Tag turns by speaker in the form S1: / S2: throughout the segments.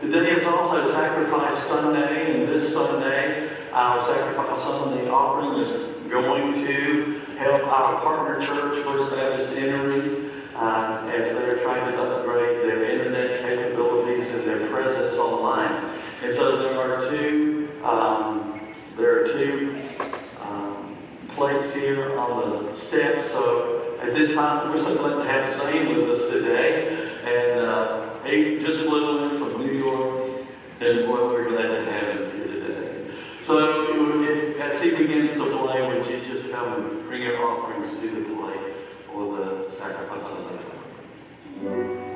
S1: Today is also Sacrifice Sunday, and this Sunday, our Sacrifice Sunday offering is going to help our partner church, First Baptist Entry, uh, as they're trying to upgrade their internet capabilities and their presence online. And so there are two, um, there are two um, plates here on the steps. So at this time, we're so glad to have Zane with us today. And uh, he just flew in from and boy, we're glad to have him here today. So as he begins to play, would you just come and bring your offerings to the plate for the sacrifice of the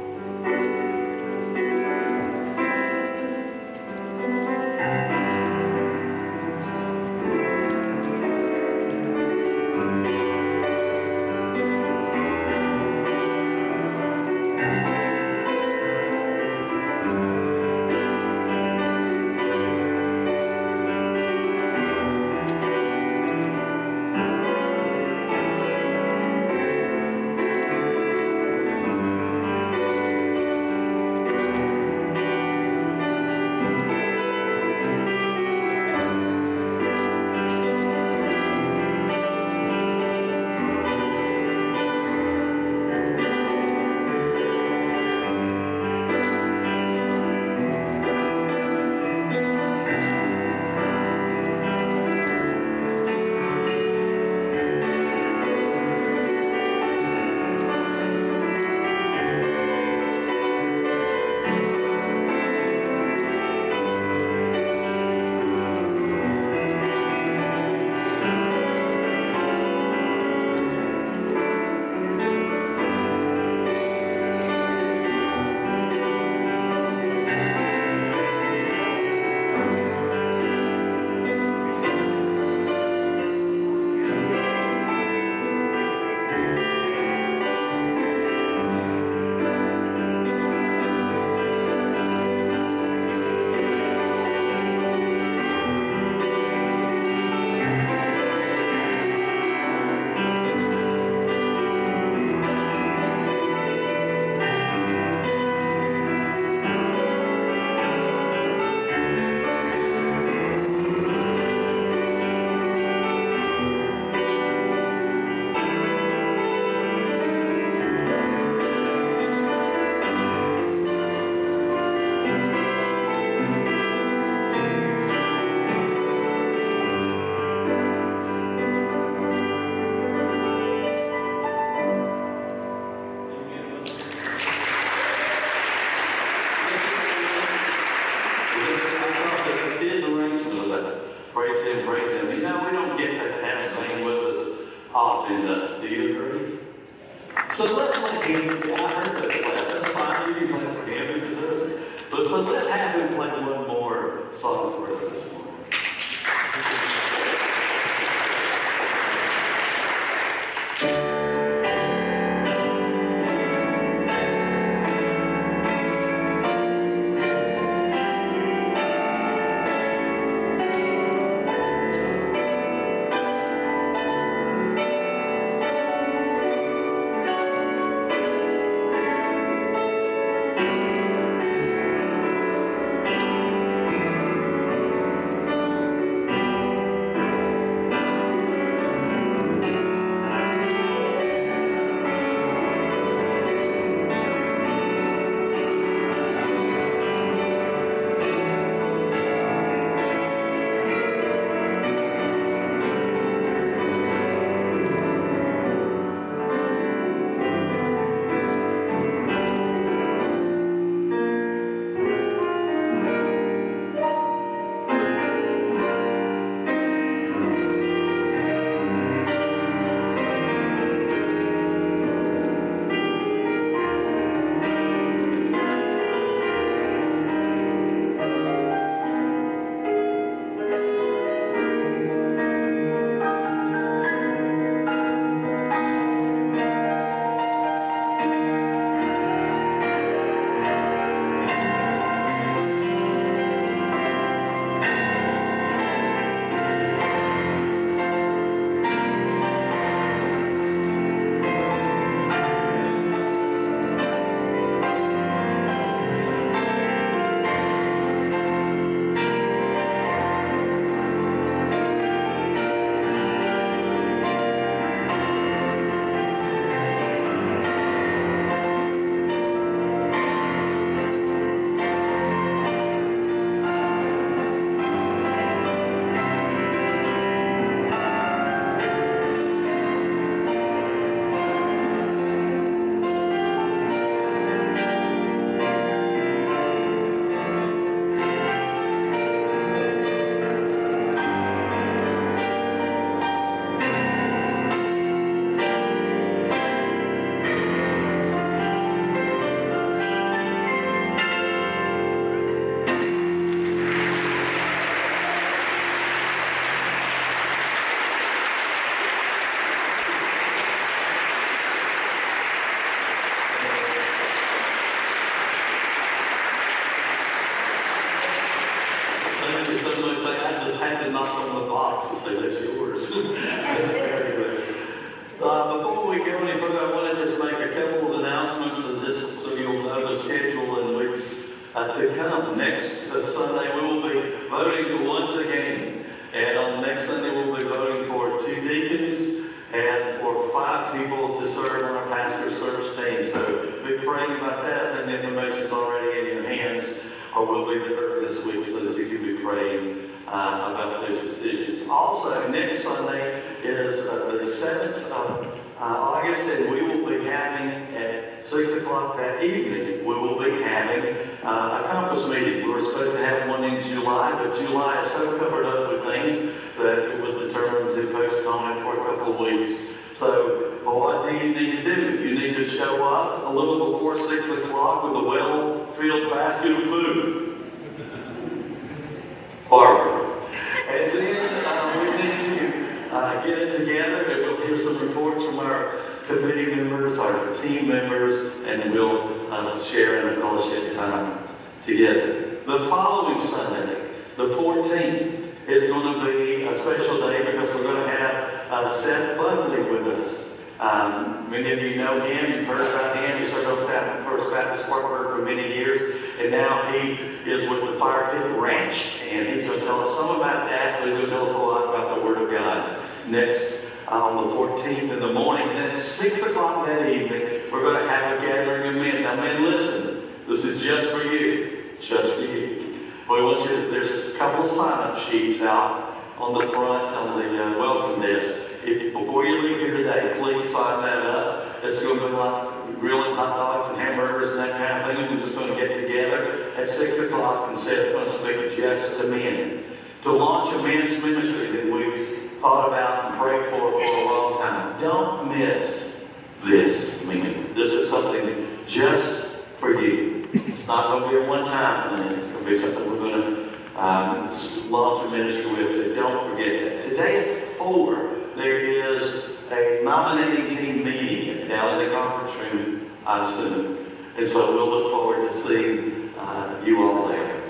S1: Pit Ranch, and he's going to tell us some about that, but he's going to tell us a lot about the Word of God. Next, on the 14th in the morning, then at 6 o'clock that evening, we're going to have a gathering of men. Now, men, listen, this is just for you, just for you. We want you to, there's a couple of sign-up sheets out on the front on the uh, welcome desk. If, before you leave here today, please sign that up. It's going to be like grilling hot dogs and hamburgers and that kind of thing. We're just going to get together at 6 o'clock and going to speak just to men. To launch a men's ministry that we've thought about and prayed for for a long time. Don't miss this meeting. This is something just for you. It's not going to be a one-time thing. It's going to be something we're going to um, launch a ministry with. So don't forget that. Today at 4, there is a nominating team meeting down in the conference room uh, soon. And so we'll look forward to seeing uh, you all there.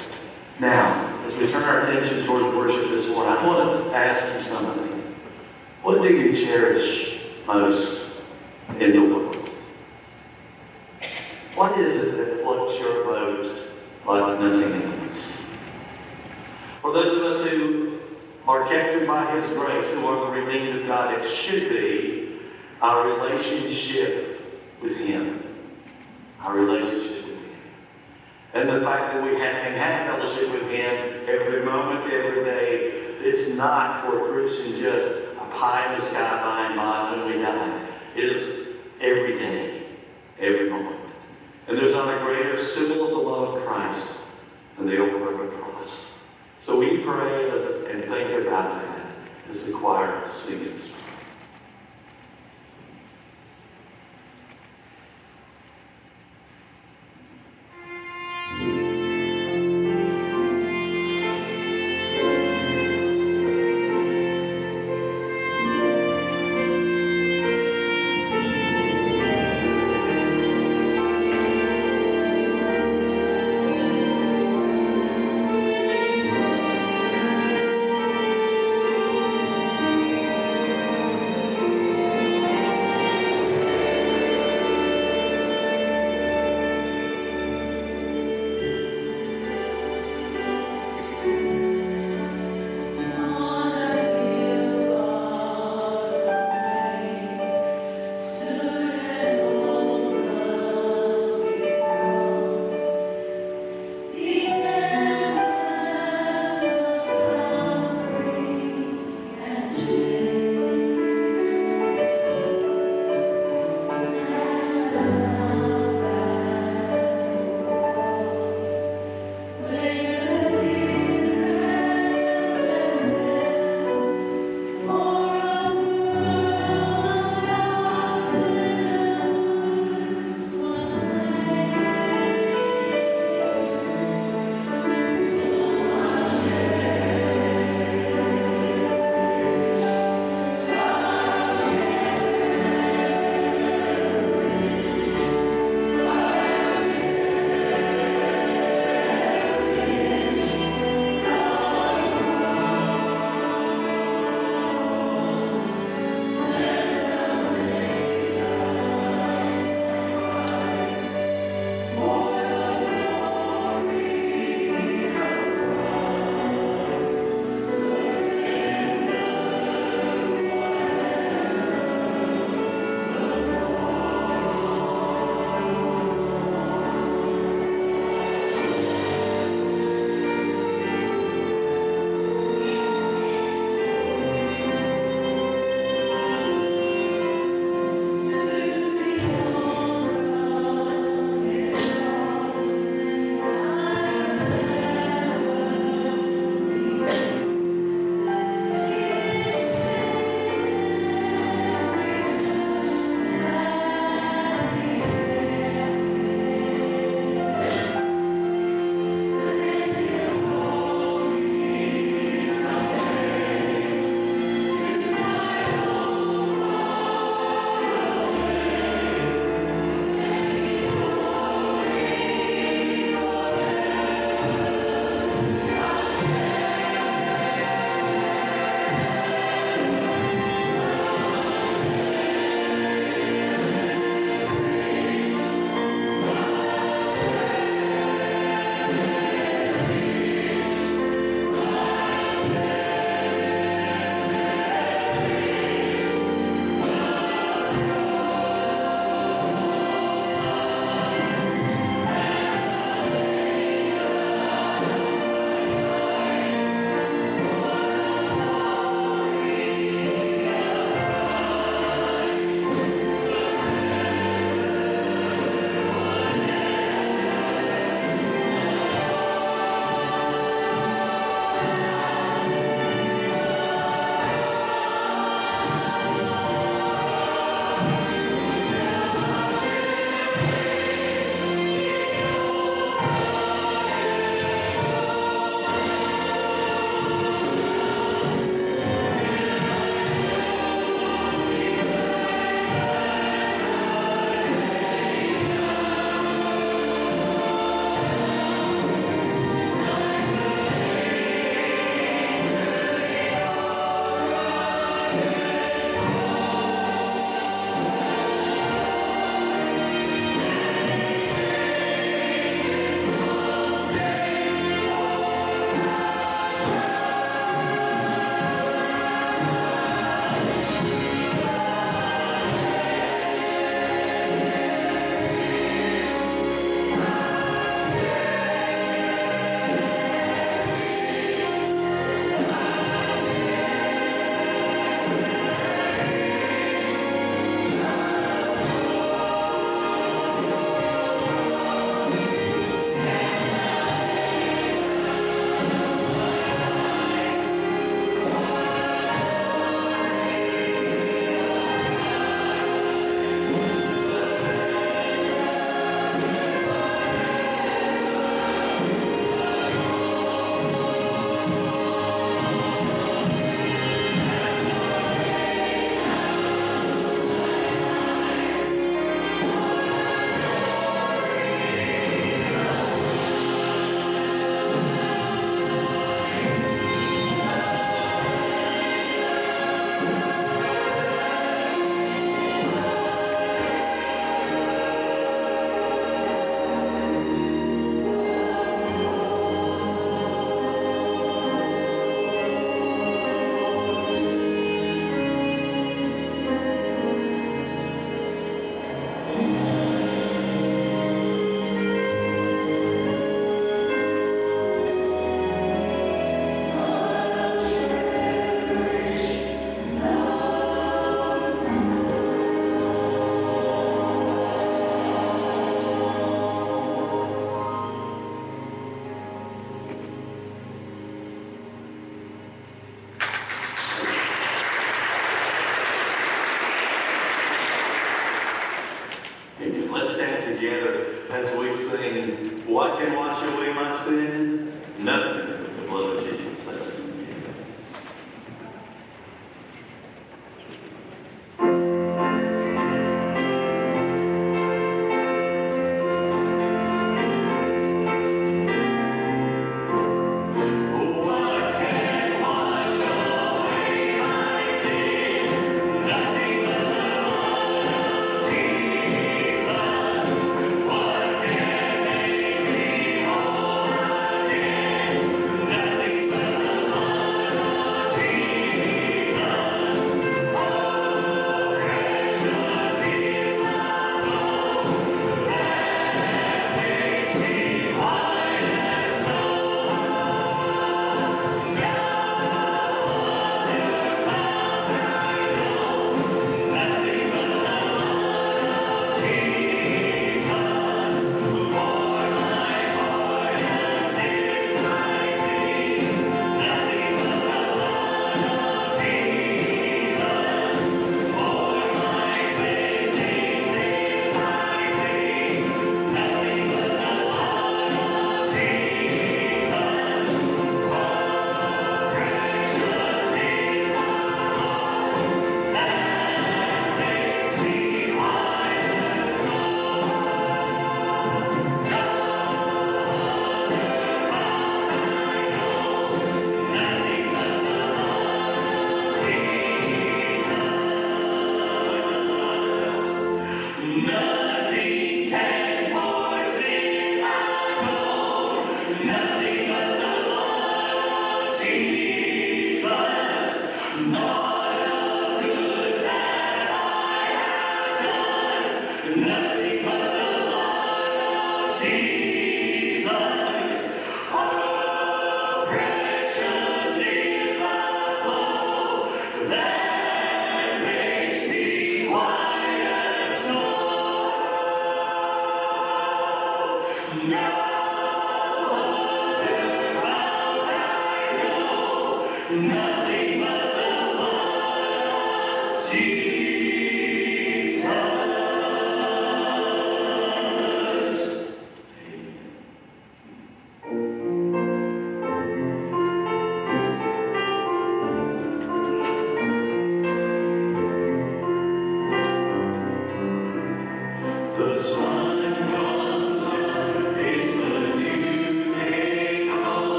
S1: Now, as we turn our attention toward worship this morning, I want to ask you something. What do you cherish most in the world? What is it that floats your boat like nothing else? For those of us who are captured by His grace, who are the redeemed of God, it should be our relationship with Him. Our relationship. And the fact that we have, can have fellowship with Him every moment, every day, it's not for a Christian just a pie in the sky by and by when we die. It is every day, every moment. And there's not a greater symbol of the love of Christ than the old rugged cross. So we pray and think about that as the choir sings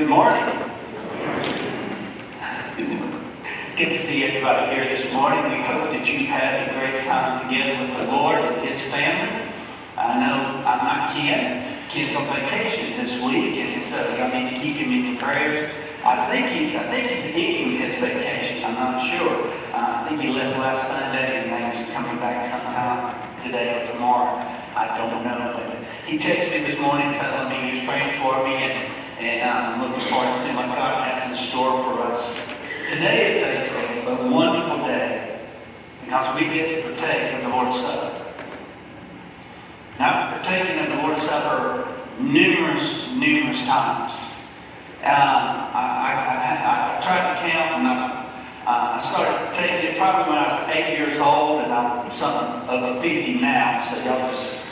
S2: Good morning. Good to see everybody here this morning. We hope that you've had a great time together with the Lord and His family. I know I'm not Ken. Ken's on vacation this week, and so y'all need to keep him in your prayers. I think he, I think he's eating his vacation. I'm not sure. Uh, I think he left last Sunday, and now he's coming back sometime today or tomorrow. I don't know, but he texted me this morning telling me he was praying for me, and, and uh, I'm looking forward to seeing what God has in store for us. Today a, a wonderful day because we get to partake of the Lord's Supper. Now, I've partaken of the Lord's Supper numerous, numerous times. Um, I, I, I, I, tried to count, and I, uh, I started taking it probably when I was eight years old, and I'm something of a 50 now, so y'all just,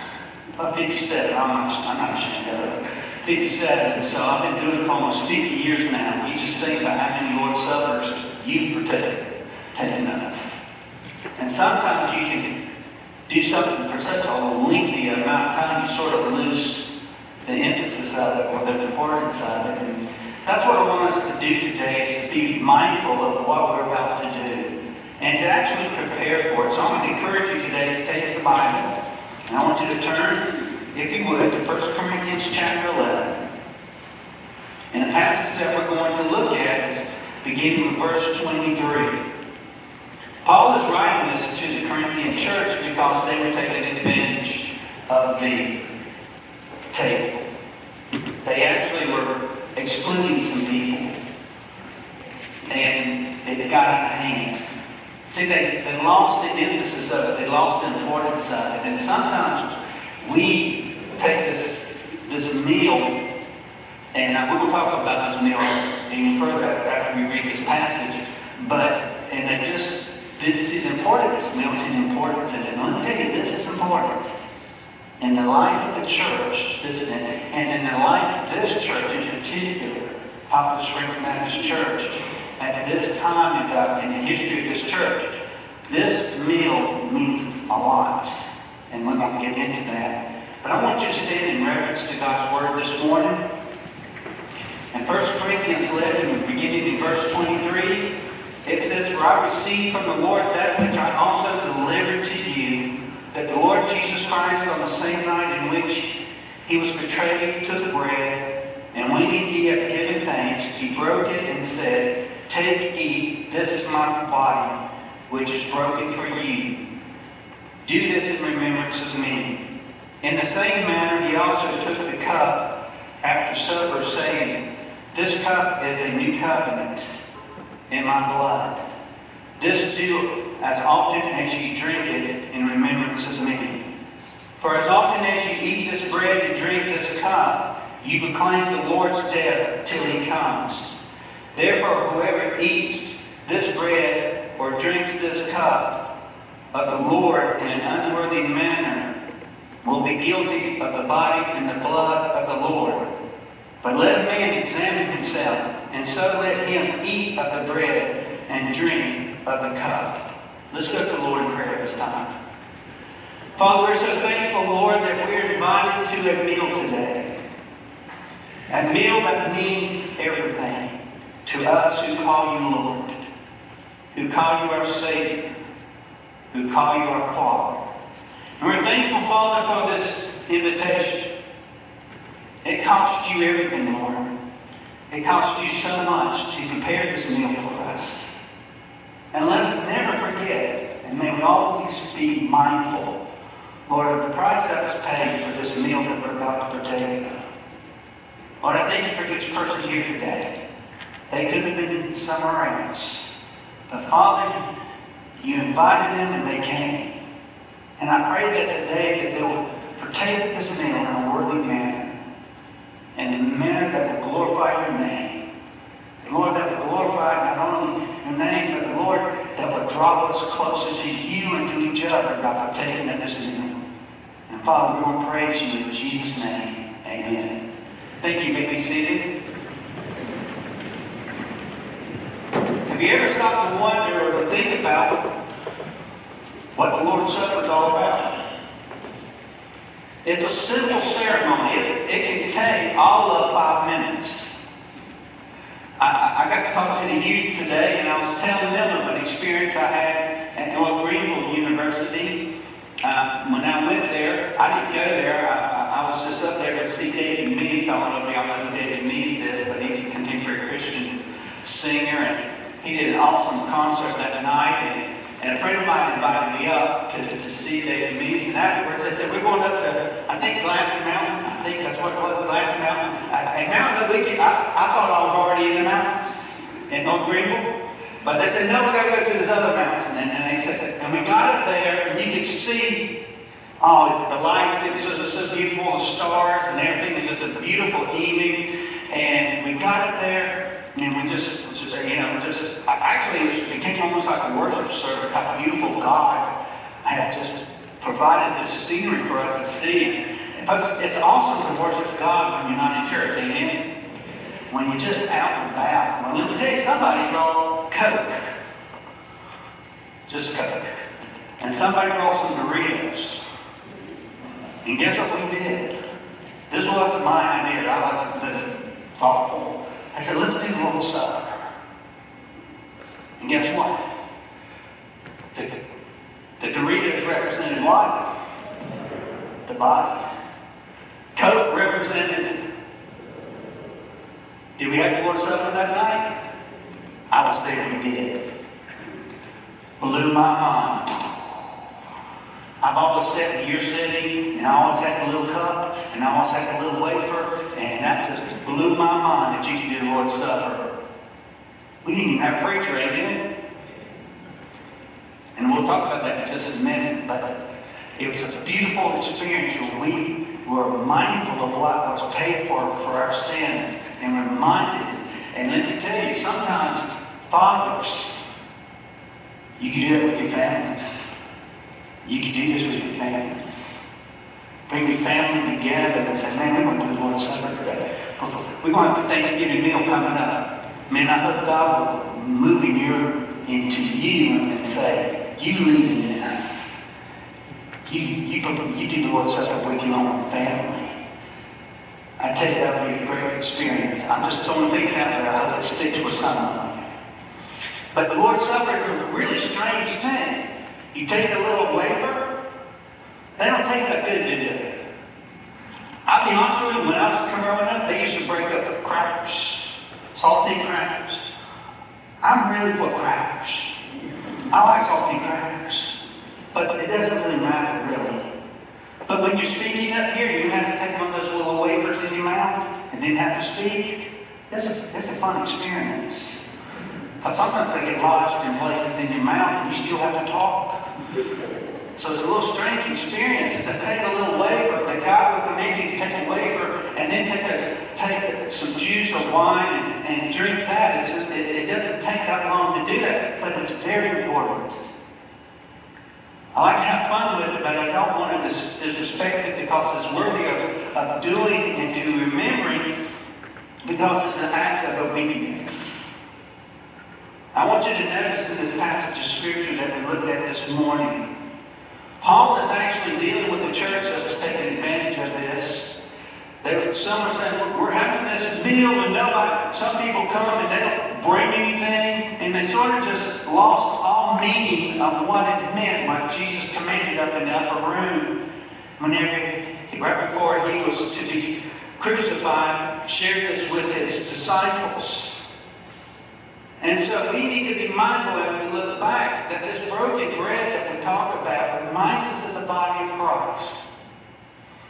S2: about 57, I'm not, I'm not sure. 57, so I've been doing it for almost 50 years now. You just think about how many Lord's Suppers you've partaken, taken of. And sometimes you can do something for such a lengthy amount of time, you sort of lose the emphasis of it or the importance of it. And that's what I want us to do today is to be mindful of what we're about to do and to actually prepare for it. So I'm going to encourage you today to take the Bible. And I want you to turn, if you would, to 1 Corinthians chapter 11. And the passage that we're going to look at is beginning with verse 23. Paul is writing this to the Corinthian church because they were taking advantage of the table. They actually were excluding some people. And it got out of hand. See, they, they lost the emphasis of it. They lost the importance of it. And sometimes we take this, this meal, and we will talk about this meal even further after we read this passage, but, and they just didn't see the importance. Don't the importance. And let me tell you, this is important. In the life of the church, this is, and in the life of this church in particular, Papa Spring Baptist Church, at this time in the, in the history of this church, this meal means a lot. And we're going to get into that. But I want you to stand in reverence to God's Word this morning. In 1 Corinthians 11, beginning in verse 23, it says, For I received from the Lord that which I also delivered to you, that the Lord Jesus Christ, on the same night in which he was betrayed, took the bread, and when he had given thanks, he broke it and said, Take, eat, this is my body, which is broken for you. Do this in remembrance of me. In the same manner, he also took the cup after supper, saying, This cup is a new covenant in my blood. This do as often as you drink it in remembrance of me. For as often as you eat this bread and drink this cup, you proclaim the Lord's death till he comes. Therefore, whoever eats this bread or drinks this cup of the Lord in an unworthy manner will be guilty of the body and the blood of the Lord. But let a man examine himself, and so let him eat of the bread and drink of the cup. Let's go to the Lord in prayer this time. Father, we're so thankful, Lord, that we're invited to a meal today. A meal that means everything to us who call you Lord, who call you our Savior, who call you our Father. And we're thankful, Father, for this invitation. It cost you everything, Lord. It cost you so much to prepare this meal for us. And let us never forget, and may we always be mindful, Lord, of the price that was paid for this meal that we're about to partake of. Lord, I thank you for each person here today. They could have been in somewhere else. But Father, you invited them and they came. And I pray that today that they will partake this meal in a worthy manner. And in a manner that will glorify your name. And Lord, that will glorify not only your name, but the Lord, that will draw us closer to you and to each other by partaking of this meal. And Father, we to praise you in Jesus' name. Amen. Thank you. You may be seated. Have you ever stopped to wonder or to think about what the Lord's Supper is all about? It's a simple ceremony. It, it can take all of five minutes. I got to talk to the youth today, and I was telling them of an experience I had at North Greenville University. Uh, when I went there, I didn't go there. I, I, I was just up there to see David Meece. I don't know if y'all know who David Meece is, but he was a contemporary Christian singer, and he did an awesome concert that night. And, and a friend of mine invited me up to, to, see David Meece. And afterwards, they said, We're going up to, I think, Glassy Mountain. I think that's what it was, Glassy Mountain. A, a mountain that we could, I, I thought I was already in the mountains in North Greenville. But they said, no, we got to go to this other mountain. And, and they said, and we got up there, and you could see oh, the lights. It was just, just beautiful, the stars, and everything. It was just a beautiful evening. And we got up there, and we just, just you know, just actually it became almost like a worship service. How beautiful God had just provided this scenery for us to see. Folks, it's awesome to worship God when you're not in church. Amen when you're just out and about. Well, let me tell you, somebody brought Coke. Just Coke. And somebody brought some Doritos. And guess what we did? This wasn't my idea. I was this is thoughtful. I said, let's do a little supper. And guess what? The, the Doritos represented what? The body. Coke represented did we have the Lord's Supper that night? I was there, we did. Blew my mind. I've always sat in your city, and I always had a little cup, and I always had a little wafer, and that just blew my mind that you could do the Lord's Supper. We didn't even have a preacher, amen? And we'll talk about that in just a minute, but it was a beautiful experience where we were mindful of what was paid for for our sins and reminded. And let me tell you, sometimes fathers, you can do that with your families. You can do this with your families. Bring your family together and say, man, we're going to do the Lord's Supper today. We're going to have a Thanksgiving meal coming up. Man, I hope God will move in your, into you and say, you lead in this. You, you, you do the Lord's Supper with your own family. I tell you, that would be a great experience. I'm just throwing things out there. I hope it sticks with someone. But the Lord's Supper is a really strange thing. You take a little wafer, they don't taste that good, do they? I'll be honest with you, when I was growing up, they used to break up the crackers, saltine crackers. I'm really for crackers. I like saltine crackers. But it doesn't really matter, really. But when you're speaking up here, you have to take one of those little wafers in your mouth and then have to speak. That's a, that's a fun experience. Because sometimes they get lodged in places in your mouth and you still have to talk. So it's a little strange experience to take a little wafer. The God will command you to take a wafer and then take a, take some juice or wine and, and drink that. Just, it, it doesn't take that long to do that, but it's very important. I like to have fun with it, but I don't want to dis- disrespect it because it's worthy of, of doing and to remembering because it's an act of obedience. I want you to notice in this passage of scripture that we looked at this morning, Paul is actually dealing with the church that was taking advantage of this. They, some are saying, we're having this meal and nobody, some people come and they don't bring anything, and they sort of just lost all meaning of what it meant, what Jesus commanded up in the upper room. Whenever, right before he was to be crucified, shared this with his disciples. And so we need to be mindful as we look back that this broken bread that talk about reminds us of the body of Christ.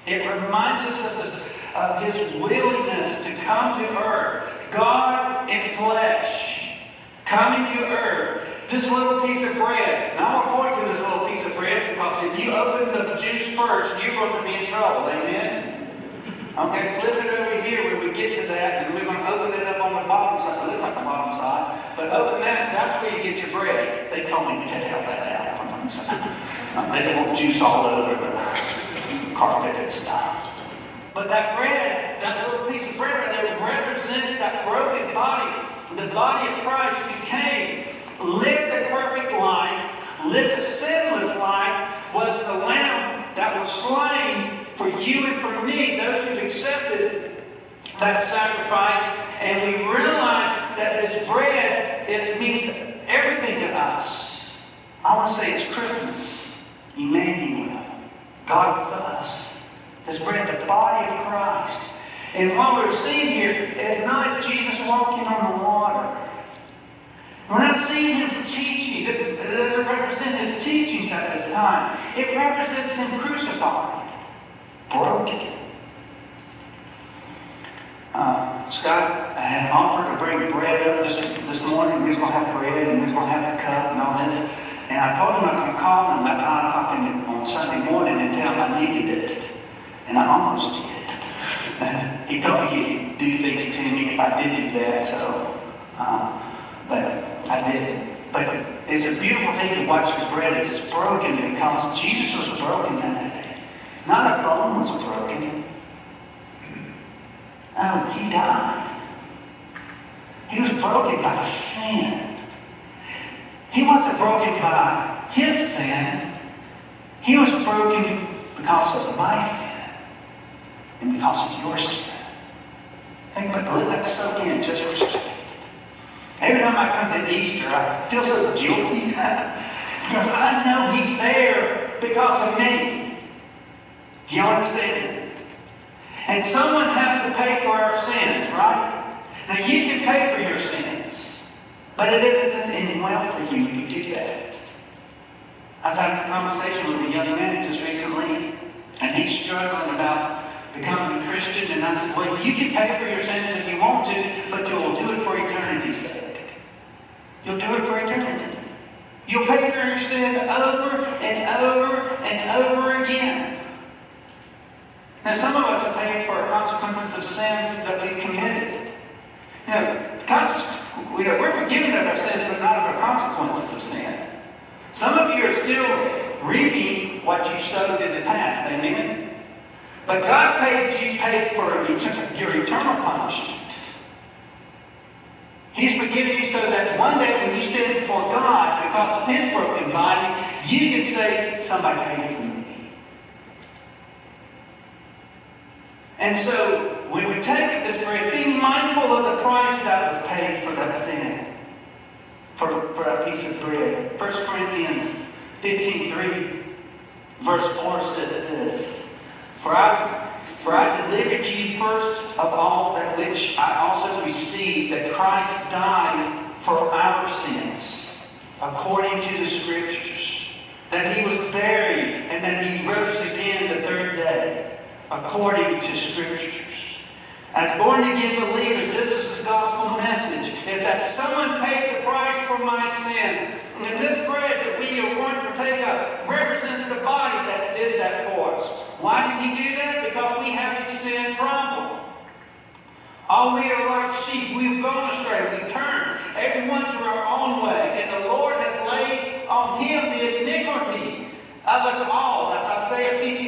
S2: It reminds us of, the, of his willingness to come to earth. God in flesh, coming to earth. This little piece of bread. Now I want to point to this little piece of bread because if you open the juice first, you're going to be in trouble. Amen? Okay, flip it over here when we get to that, and we're going to open it up on the bottom side. So it the bottom side. But open that, that's where you get your bread. They told me to take that out them. They don't want juice all over the carpet and stuff. But that bread, that little piece of bread right there, represents that broken body. The body of Christ who came, lived a perfect life, lived a sinless life, was the lamb that was slain you and for me, those who've accepted that sacrifice, and we realize that this bread, it means everything to us. I want to say it's Christmas. Emmanuel. God with us. This bread, the body of Christ. And what we're seeing here is not Jesus walking on the water. We're not seeing him teaching. This doesn't represent his teachings at this time. It represents him crucifying Had offered to bring bread up this, this morning. We was going to have bread and we was going to have the cup and all this. And I told him I to call him at 9 o'clock on Sunday morning and tell him I needed it. And I almost did. he told me he could do things to me if I did do that. So, uh, but I did. But it's a beautiful thing to watch this bread. It's just broken because Jesus was broken that day. Not a bone was broken. Oh, he died. He was broken by sin. He wasn't broken by his sin. He was broken because of my sin and because of your sin. About let that soak in just for a second. Every time I come to Easter, I feel so guilty because I know He's there because of me. Do you understand? And someone has to pay for our sins, right? Now you can pay for your sins, but it isn't ending well for you if you do that. I was having a conversation with a young man just recently, and he's struggling about becoming a Christian, and I said, Well, you can pay for your sins if you want to, but you'll do it for eternity's sake. You'll do it for eternity. You'll pay for your sin over and over and over again. Now, some of us have paid for consequences of sins that we've committed. You know, we're forgiven of our sins, but not of our consequences of sin. Some of you are still reaping what you sowed in the past. Amen? But God paid you paid for your eternal punishment. He's forgiven you so that one day when you stand before God because of his broken body, you can say, somebody paid for me. And so when we take of the price that was paid for that sin. For, for that piece of bread. 1 Corinthians 15.3 verse 4 says this. For I for I delivered you first of all that which I also received, that Christ died for our sins, according to the Scriptures, that he was buried, and that he rose again the third day, according to Scriptures. As born again believers, this is the gospel message, is that someone paid the price for my sin. And this bread that we are going to partake of represents the body that did that for us. Why did he do that? Because we have a sin problem. All we are like sheep. We've gone astray. We've turned everyone to our own way. And the Lord has laid on him the iniquity of us all. That's Isaiah 53 6.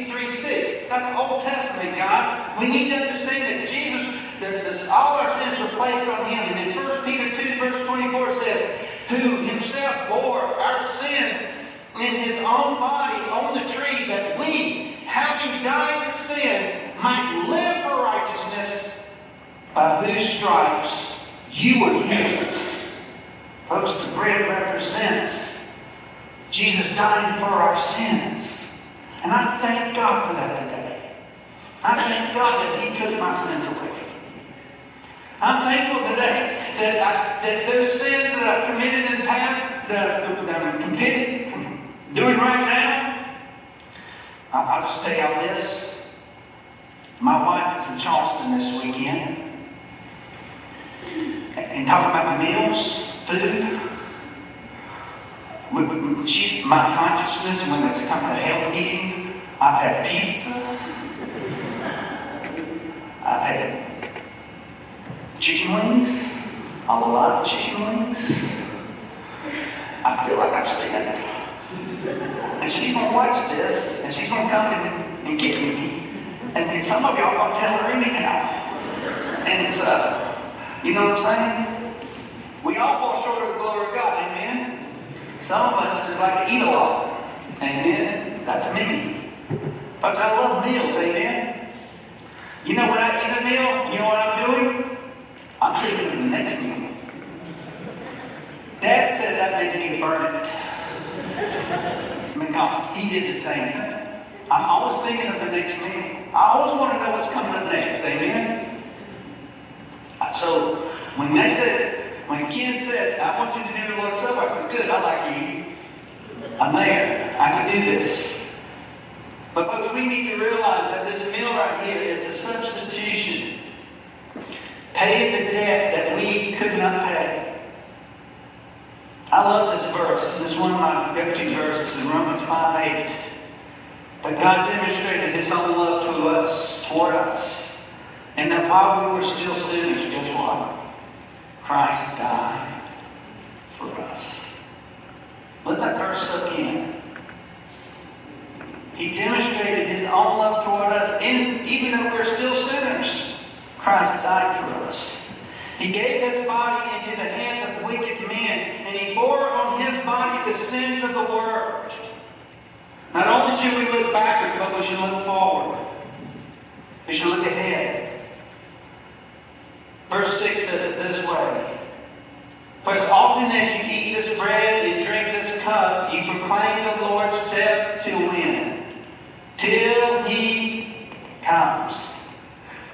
S2: That's Old Testament, God. We need to understand that Jesus, that this, all our sins are placed on him. And in 1 Peter 2, verse 24, says, Who himself bore our sins in his own body on the tree, that we, having died to sin, might live for righteousness, by whose stripes you were healed. Folks, the bread represents Jesus dying for our sins. And I thank God for that today. I thank God that He took my sins away. I'm thankful today that, I, that those sins that I've committed in the past, that, that I'm committed, doing right now, I'll just tell y'all this. My wife is in Charleston this weekend. And talking about my meals, food. She's my consciousness when it's come to health eating. I've had pizza. I've had chicken wings. A lot of chicken wings. I feel like I've stayed and she's to watch this, and she's to come and, and get me. And, and some of y'all to tell her anyhow. And it's, uh, you know what I'm saying? We all fall short of the glory of God, amen? Some of us just like to eat a lot. Amen? That's me. Folks, I love meals, amen? You know when I eat a meal, you know what I'm doing? I'm thinking of the next meal. Dad said that made me burn it. he did the same thing. I'm always thinking of the next meal. I always want to know what's coming up next. Amen? So when they said, when Ken said, I want you to do the Lord's Supper, I said, good, I like you. I'm there. I can do this. But folks, we need to realize that this meal right here is a substitution. Paying the debt that we could not pay. I love this verse. This is one of my go-to verses in Romans 5 8. But God demonstrated his own love to us, toward us. And that while we were still sinners, guess what? Christ died for us. Let that verse soak in. He demonstrated his own love toward us, and even though we're still sinners, Christ died for us. He gave his body into the hands of wicked men, and he bore on his body the sins of the world. Not only should we look backwards, but we should look forward. We should look ahead. Verse 6 says it this way. For as often as you eat this bread and drink this cup, you proclaim the Lord's death till when? Till he comes.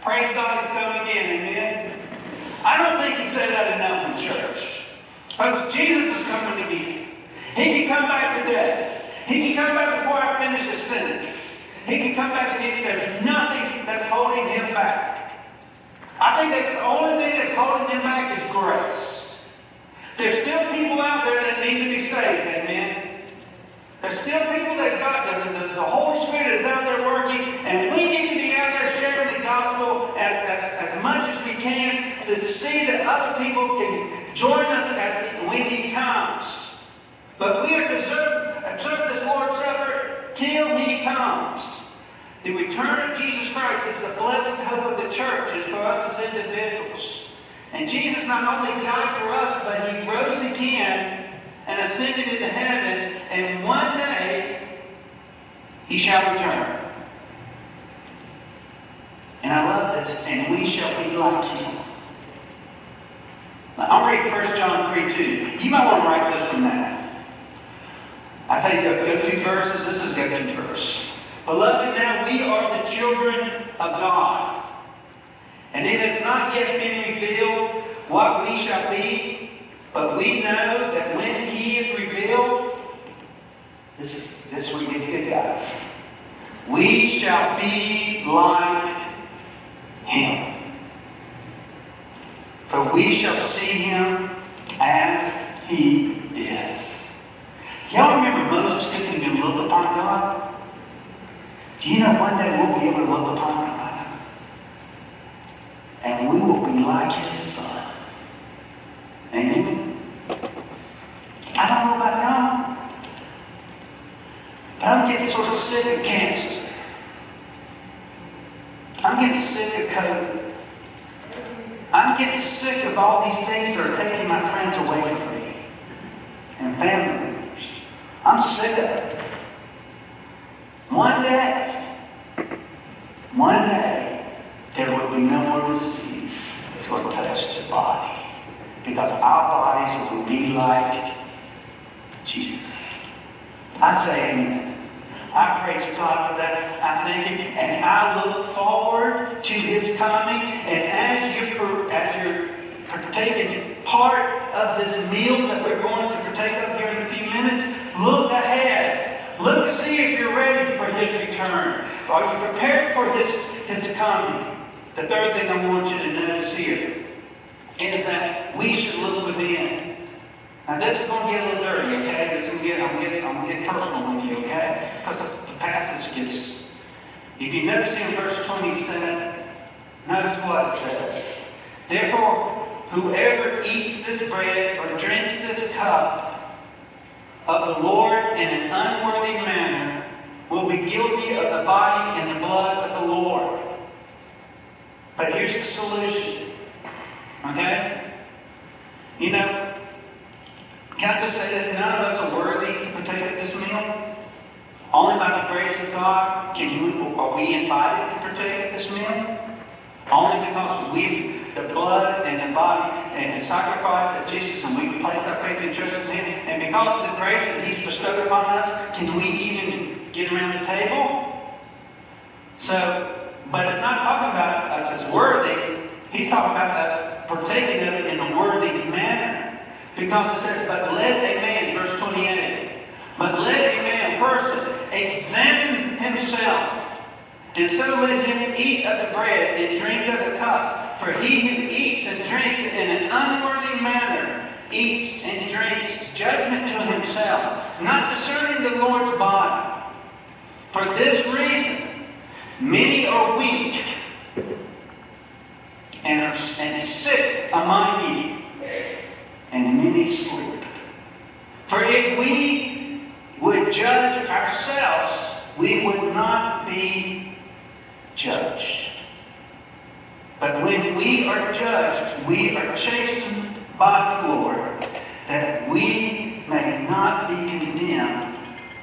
S2: Praise God, he's coming again, amen? I don't think he said that enough in church. Folks, Jesus is coming again. He can come back today. He can come back before I finish his sentence. He can come back again. There's nothing that's holding him back. I think that the only thing that's holding him back is grace. There's still people out there that need to be saved, amen? There's still people that God, the, the, the Holy Spirit is out there working, and we need to be out there sharing the gospel as, as, as much as we can to see that other people can join us as, when He comes. But we are to observe, observe this Lord's Supper till He comes. The return of Jesus Christ is the blessed hope of the church and for us as individuals. And Jesus not only died for us, but He rose again and ascended into heaven, and one day He shall return. And I love this, and we shall be like Him. Now, I'll read 1 John 3 2. You might want to write this one down. I think of go-to verses. This is go-to verse. Beloved, now we are the children of God. And it has not yet been revealed what we shall be, but we know that when he is revealed, this is this is where you get to get guys. We shall be like him. For we shall see him as he is. Y'all remember Moses couldn't even look upon God? Do you know one day we'll be able to look upon God? And we will be like his son. Amen? I don't know about y'all, but I'm getting sort of sick of cancer. I'm getting sick of COVID. I'm getting sick of all these things that are taking my friends away from me. And family members. I'm sick of it. One day, one day, there will be no more disease that's going to touch the body. Because our bodies will be like Jesus. I say amen. I praise God for that. I'm thinking, and I look forward to His coming. And as you're as you're partaking part of this meal that we're going to partake of here in a few minutes, look ahead. Look to see if you're ready for His return. Are you prepared for His His coming? The third thing I want you to notice here is that we should look within. Now this is going to get a little dirty, okay? This is going to get, I'm getting, I'm going to get personal with you, okay? Because the passage gets. If you notice in verse 27, notice what it says. Therefore, whoever eats this bread or drinks this cup of the Lord in an unworthy manner will be guilty of the body and the blood of the Lord. But here's the solution. Okay? You know, can I just say this? None of us are worthy to partake of this meal. Only by the grace of God can we, are we invited to partake of this meal. Only because we, the blood and the body and the sacrifice of Jesus and we place our faith and trust in and because of the grace that He's bestowed upon us, can we even get around the table. So, but it's not talking about us as worthy. He's talking about uh, partaking of it in worthy manner. Because it says, but let a man, verse 28, but let a man, person, examine himself, and so let him eat of the bread and drink of the cup. For he who eats and drinks in an unworthy manner eats and drinks judgment to himself, not discerning the Lord's body. For this reason, many are weak and, are, and sick among you, and many sleep. For if we would judge ourselves, we would not be judged. But when we are judged, we are chastened by the Lord, that we may not be condemned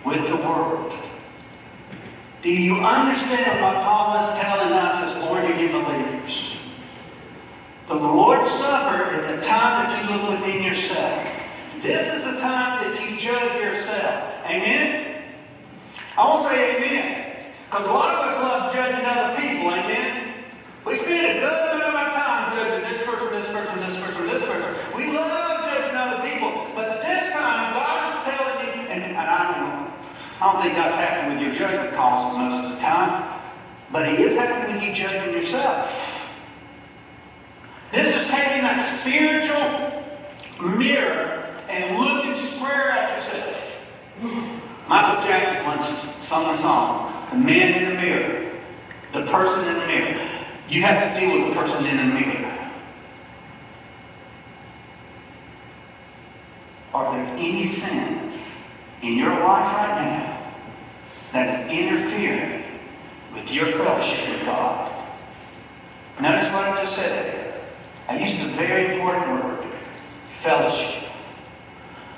S2: with the world. Do you understand what Paul is telling us as born again believers? The Lord's Supper is a time that you look within yourself. This is the time that you judge yourself. Amen? I won't say amen. Because a lot of us love judging other people. Amen? We spend a good amount of our time judging this person, this person, this person, this person. We love judging other people. But this time, God is telling you, and, and I don't know, I don't think God's happy with your judgment calls most of the time. But He is happy with you judging yourself. This is taking that spiritual mirror and looking square at yourself. Michael Jackson once sung a song, The Man in the Mirror, the person in the mirror. You have to deal with the person in the mirror. Are there any sins in your life right now that is interfering with your fellowship with God? Notice what I just said. I used a very important word fellowship.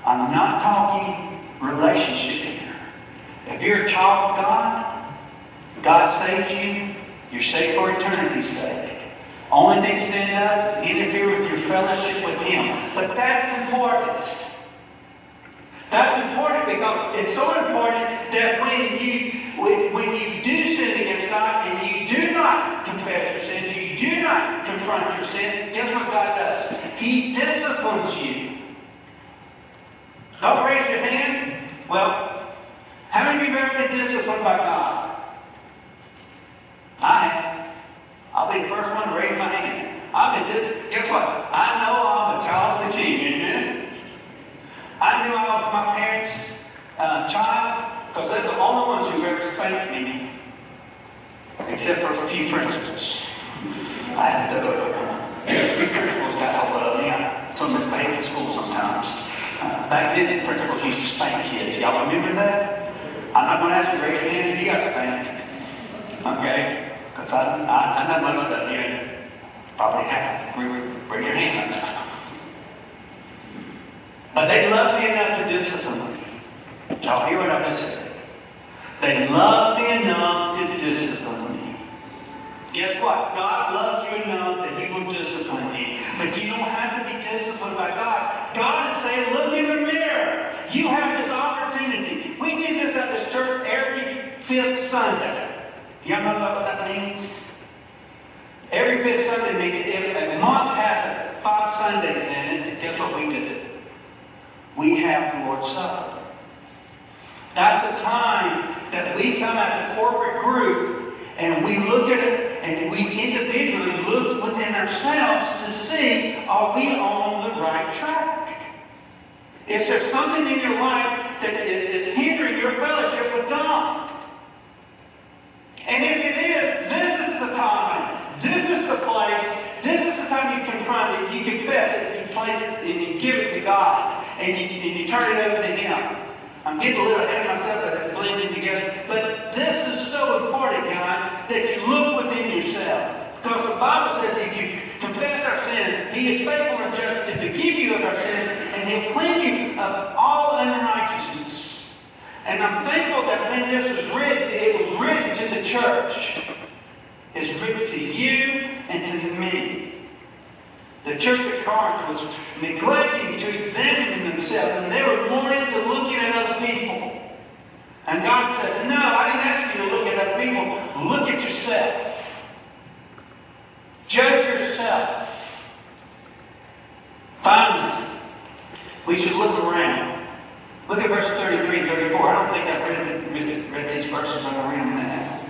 S2: I'm not talking relationship here. If you're a child of God, God saved you, you're saved for eternity's sake. Only thing sin does is interfere with your fellowship with Him. But that's important. That's important because it's so important that when you when, when you confront your sin, guess what God does? He disciplines you. Don't raise your hand. Well, how many of you have ever been disciplined by God? I have. I'll be the first one to raise my hand. I've been dis- Guess what? I know I'm a child of the King. Amen. I knew I was my parents' uh, child because they're the only ones who've ever spanked me, except for a few principals. I had to it. A few principals got hold of me. I so misbehaved in school sometimes. Uh, back then, the principals used to spank kids. Y'all remember that? I'm not going to ask you to raise your hand if you got spanked. Okay? Because I, I, I know most of you probably have. Raise your hand right now. But they love me enough to discipline me. Y'all hear what I'm saying? They love me enough to discipline. Guess what? God loves you enough that He will discipline you. But you don't have to be disciplined by God. God is saying, look in the mirror. You have this opportunity. We do this at this church every fifth Sunday. Y'all know what that means? Every fifth Sunday means if a month has five Sundays in it. Guess what we do? We have the Lord's Supper. That's the time that we come as a corporate group and we look at it and we individually look within ourselves to see are we on the right track? Is there something in your life that is hindering your fellowship with God? And if it is, this is the time. This is the place. This is the time you confront it, you confess it, you place it, and you give it to God. And you, and you turn it over to Him. I'm getting a little ahead of myself, but it's blending together. But this is so important, guys, that you look within yourself. Because the Bible says if you confess our sins, He is faithful and just to forgive you of our and He'll cleanse you of all unrighteousness. And I'm thankful that when this was written, it was written to the church. It's written to you and to me. The church at Corinth was neglecting to examine themselves, and they were more into looking at other people. And God said, No, I didn't ask you to look at other people. Look at yourself. Judge yourself. Finally, we should look around. Look at verse 33 and 34. I don't think I've read, read, read these verses. I'm going to read them now.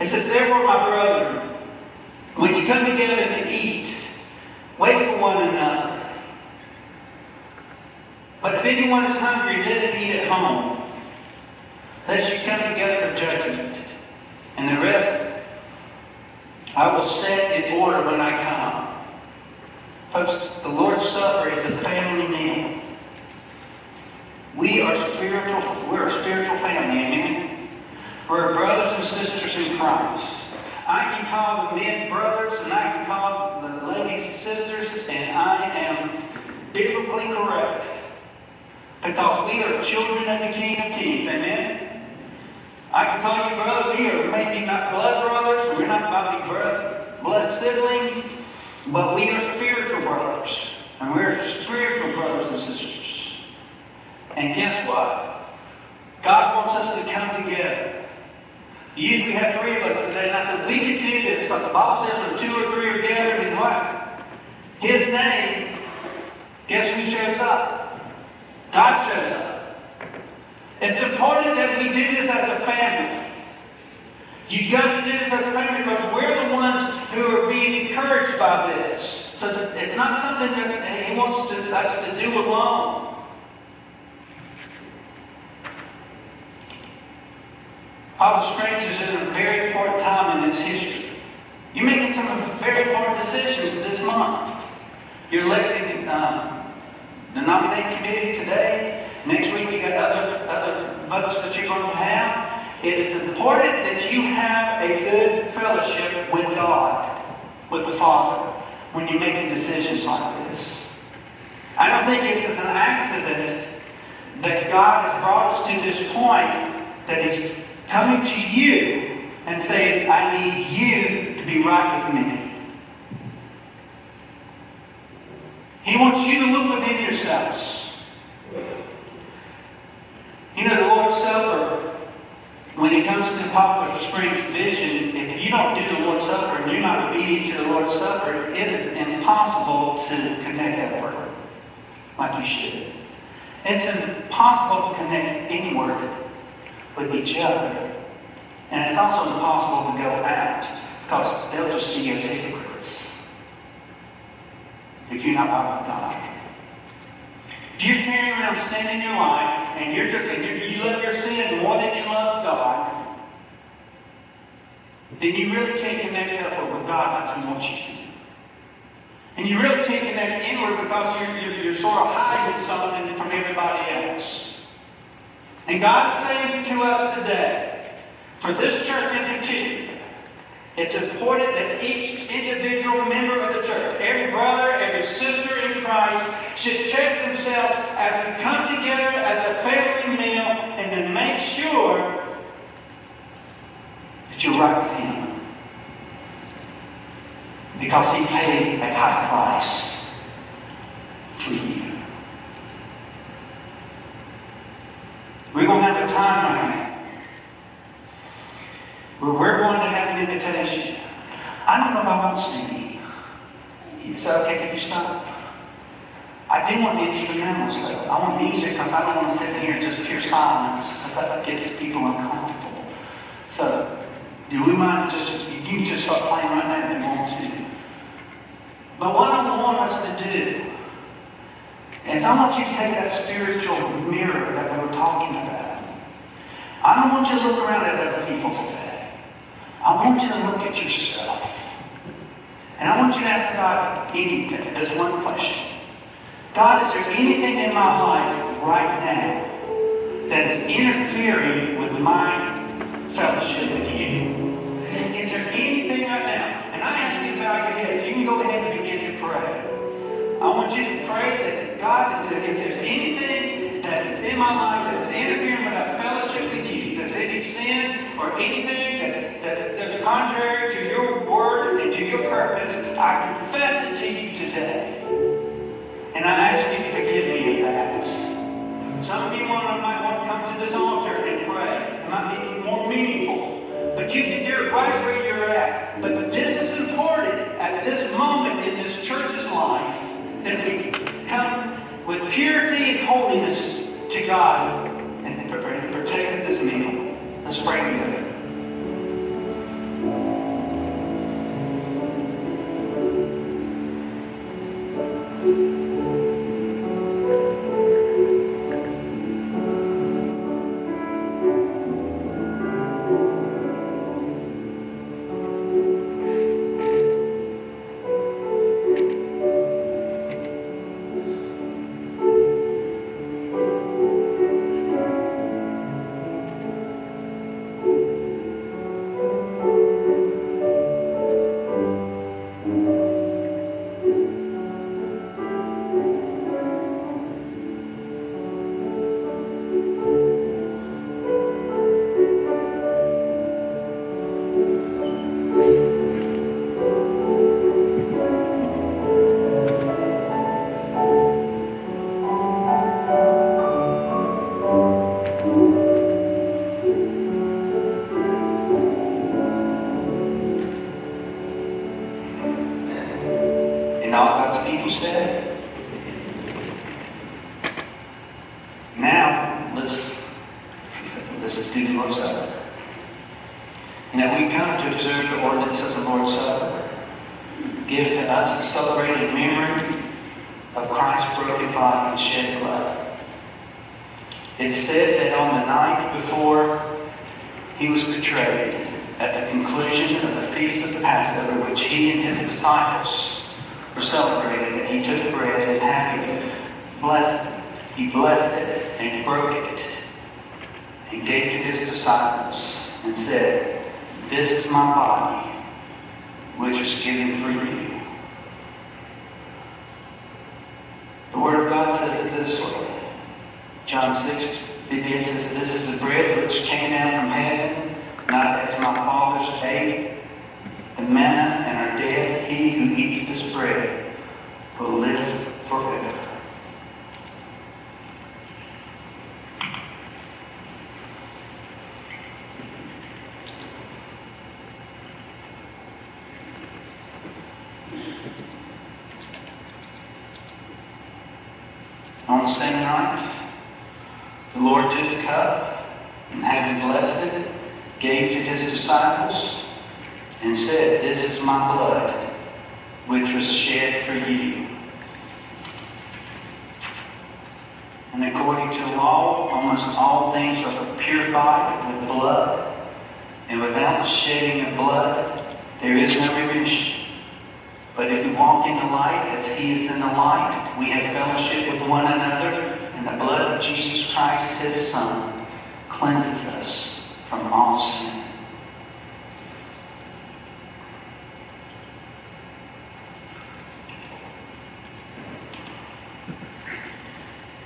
S2: It says, Therefore, my brother, when you come together to eat, wait for one another. But if anyone is hungry, let him eat at home, lest you come together for judgment. And the rest I will set in order when I come. Folks, the Lord's Supper is a family meal. We are spiritual, we're a spiritual family, amen? We're brothers and sisters in Christ. I can call the men brothers and I can call the ladies sisters, and I am biblically correct. Because we are children of the King of Kings, amen? I can call you brother. We are maybe not blood brothers, we're not blood, blood siblings, but we are spiritual brothers. And we're spiritual brothers and sisters. And guess what? God wants us to come together. Usually we have three of us today, and I said, we can do this because the Bible says when two or three are gathered in what? His name, guess who shows up? God shows up. It's important that we do this as a family. You got to do this as a family because we're the ones who are being encouraged by this. So it's not something that he wants to, us to do alone. Father Strangers is a very important time in its history. You're making some very important decisions this month. You're electing uh, the nominating committee today. Next week you got other, other votes that you're going to have. It is important that you have a good fellowship with God, with the Father, when you're making decisions like this. I don't think it's an accident that God has brought us to this point that He's coming to you and saying, I need you to be right with me. He wants you to look within yourselves. You know, the Lord's Supper, when it comes to Poplar Springs vision, you don't do the Lord's Supper and you're not obedient to the Lord's Supper, it is impossible to connect that word like you should. It's impossible to connect any word with each other. And it's also impossible to go out because they'll just see you as hypocrites if you're not right with God. If you're carrying around sin in your life and you're just, and you're, you love your sin more than you love God, then you really can't connect up with God like He wants you to. And you really can't connect inward because you're, you're, you're sort of hiding something from everybody else. And God is saying to us today, for this church in particular, it's important that each individual member of the church, every brother, every sister in Christ, should check themselves as we come together as a family meal and to make sure with Him. Because He paid a high price for you. We're going to have a time where we're going to have an invitation. I don't know if I want to sing. Is that okay if you stop? I do want the instrumentals though. I want music because I don't want to sit in here in just pure silence because that gets people uncomfortable. So, do we mind just, you can just start playing right now if you want to. But what I want us to do is I want you to take that spiritual mirror that we were talking about. I don't want you to look around at other people today. I want you to look at yourself. And I want you to ask God anything. There's one question. God, is there anything in my life right now that is interfering with my fellowship with you? Go ahead and begin to pray. I want you to pray that God says if there's anything that is in my life that is interfering with our fellowship with you, if there's any sin or anything that, that, that's contrary to your word and to your purpose, I confess it to you today. And I ask you to forgive me of that. Some of you might want to come to this altar and pray. It might be more meaningful. But you can do it right where you're at. But this is important this moment in this church's life that we come with purity and holiness to God and protect this meal. Let's pray together. And said, This is my blood, which was shed for you. And according to law, almost all things are purified with blood, and without the shedding of blood, there is no remission. But if we walk in the light as he is in the light, we have fellowship with one another, and the blood of Jesus Christ, his Son, cleanses us from all sin.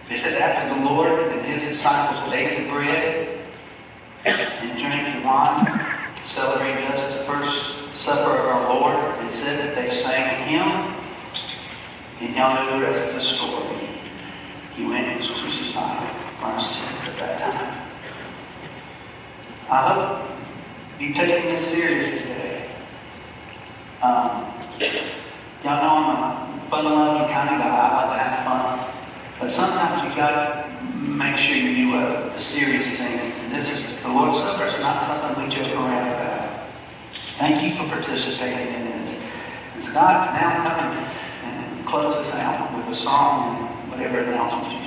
S2: It says, after the Lord and his disciples ate the bread and drank the wine, celebrating thus the first supper of our Lord, it said that they sang a hymn, know the rest of the story. He went and was crucified for our sins at that time. I hope you've taken this serious today. Um, y'all know I'm a fun-loving kind of guy. I like to have fun. But sometimes you gotta make sure you do uh, the serious things. And this is the Lord's Supper. It's not something we joke around about. Thank you for participating in this. And Scott, now and close us out with a song and whatever announcements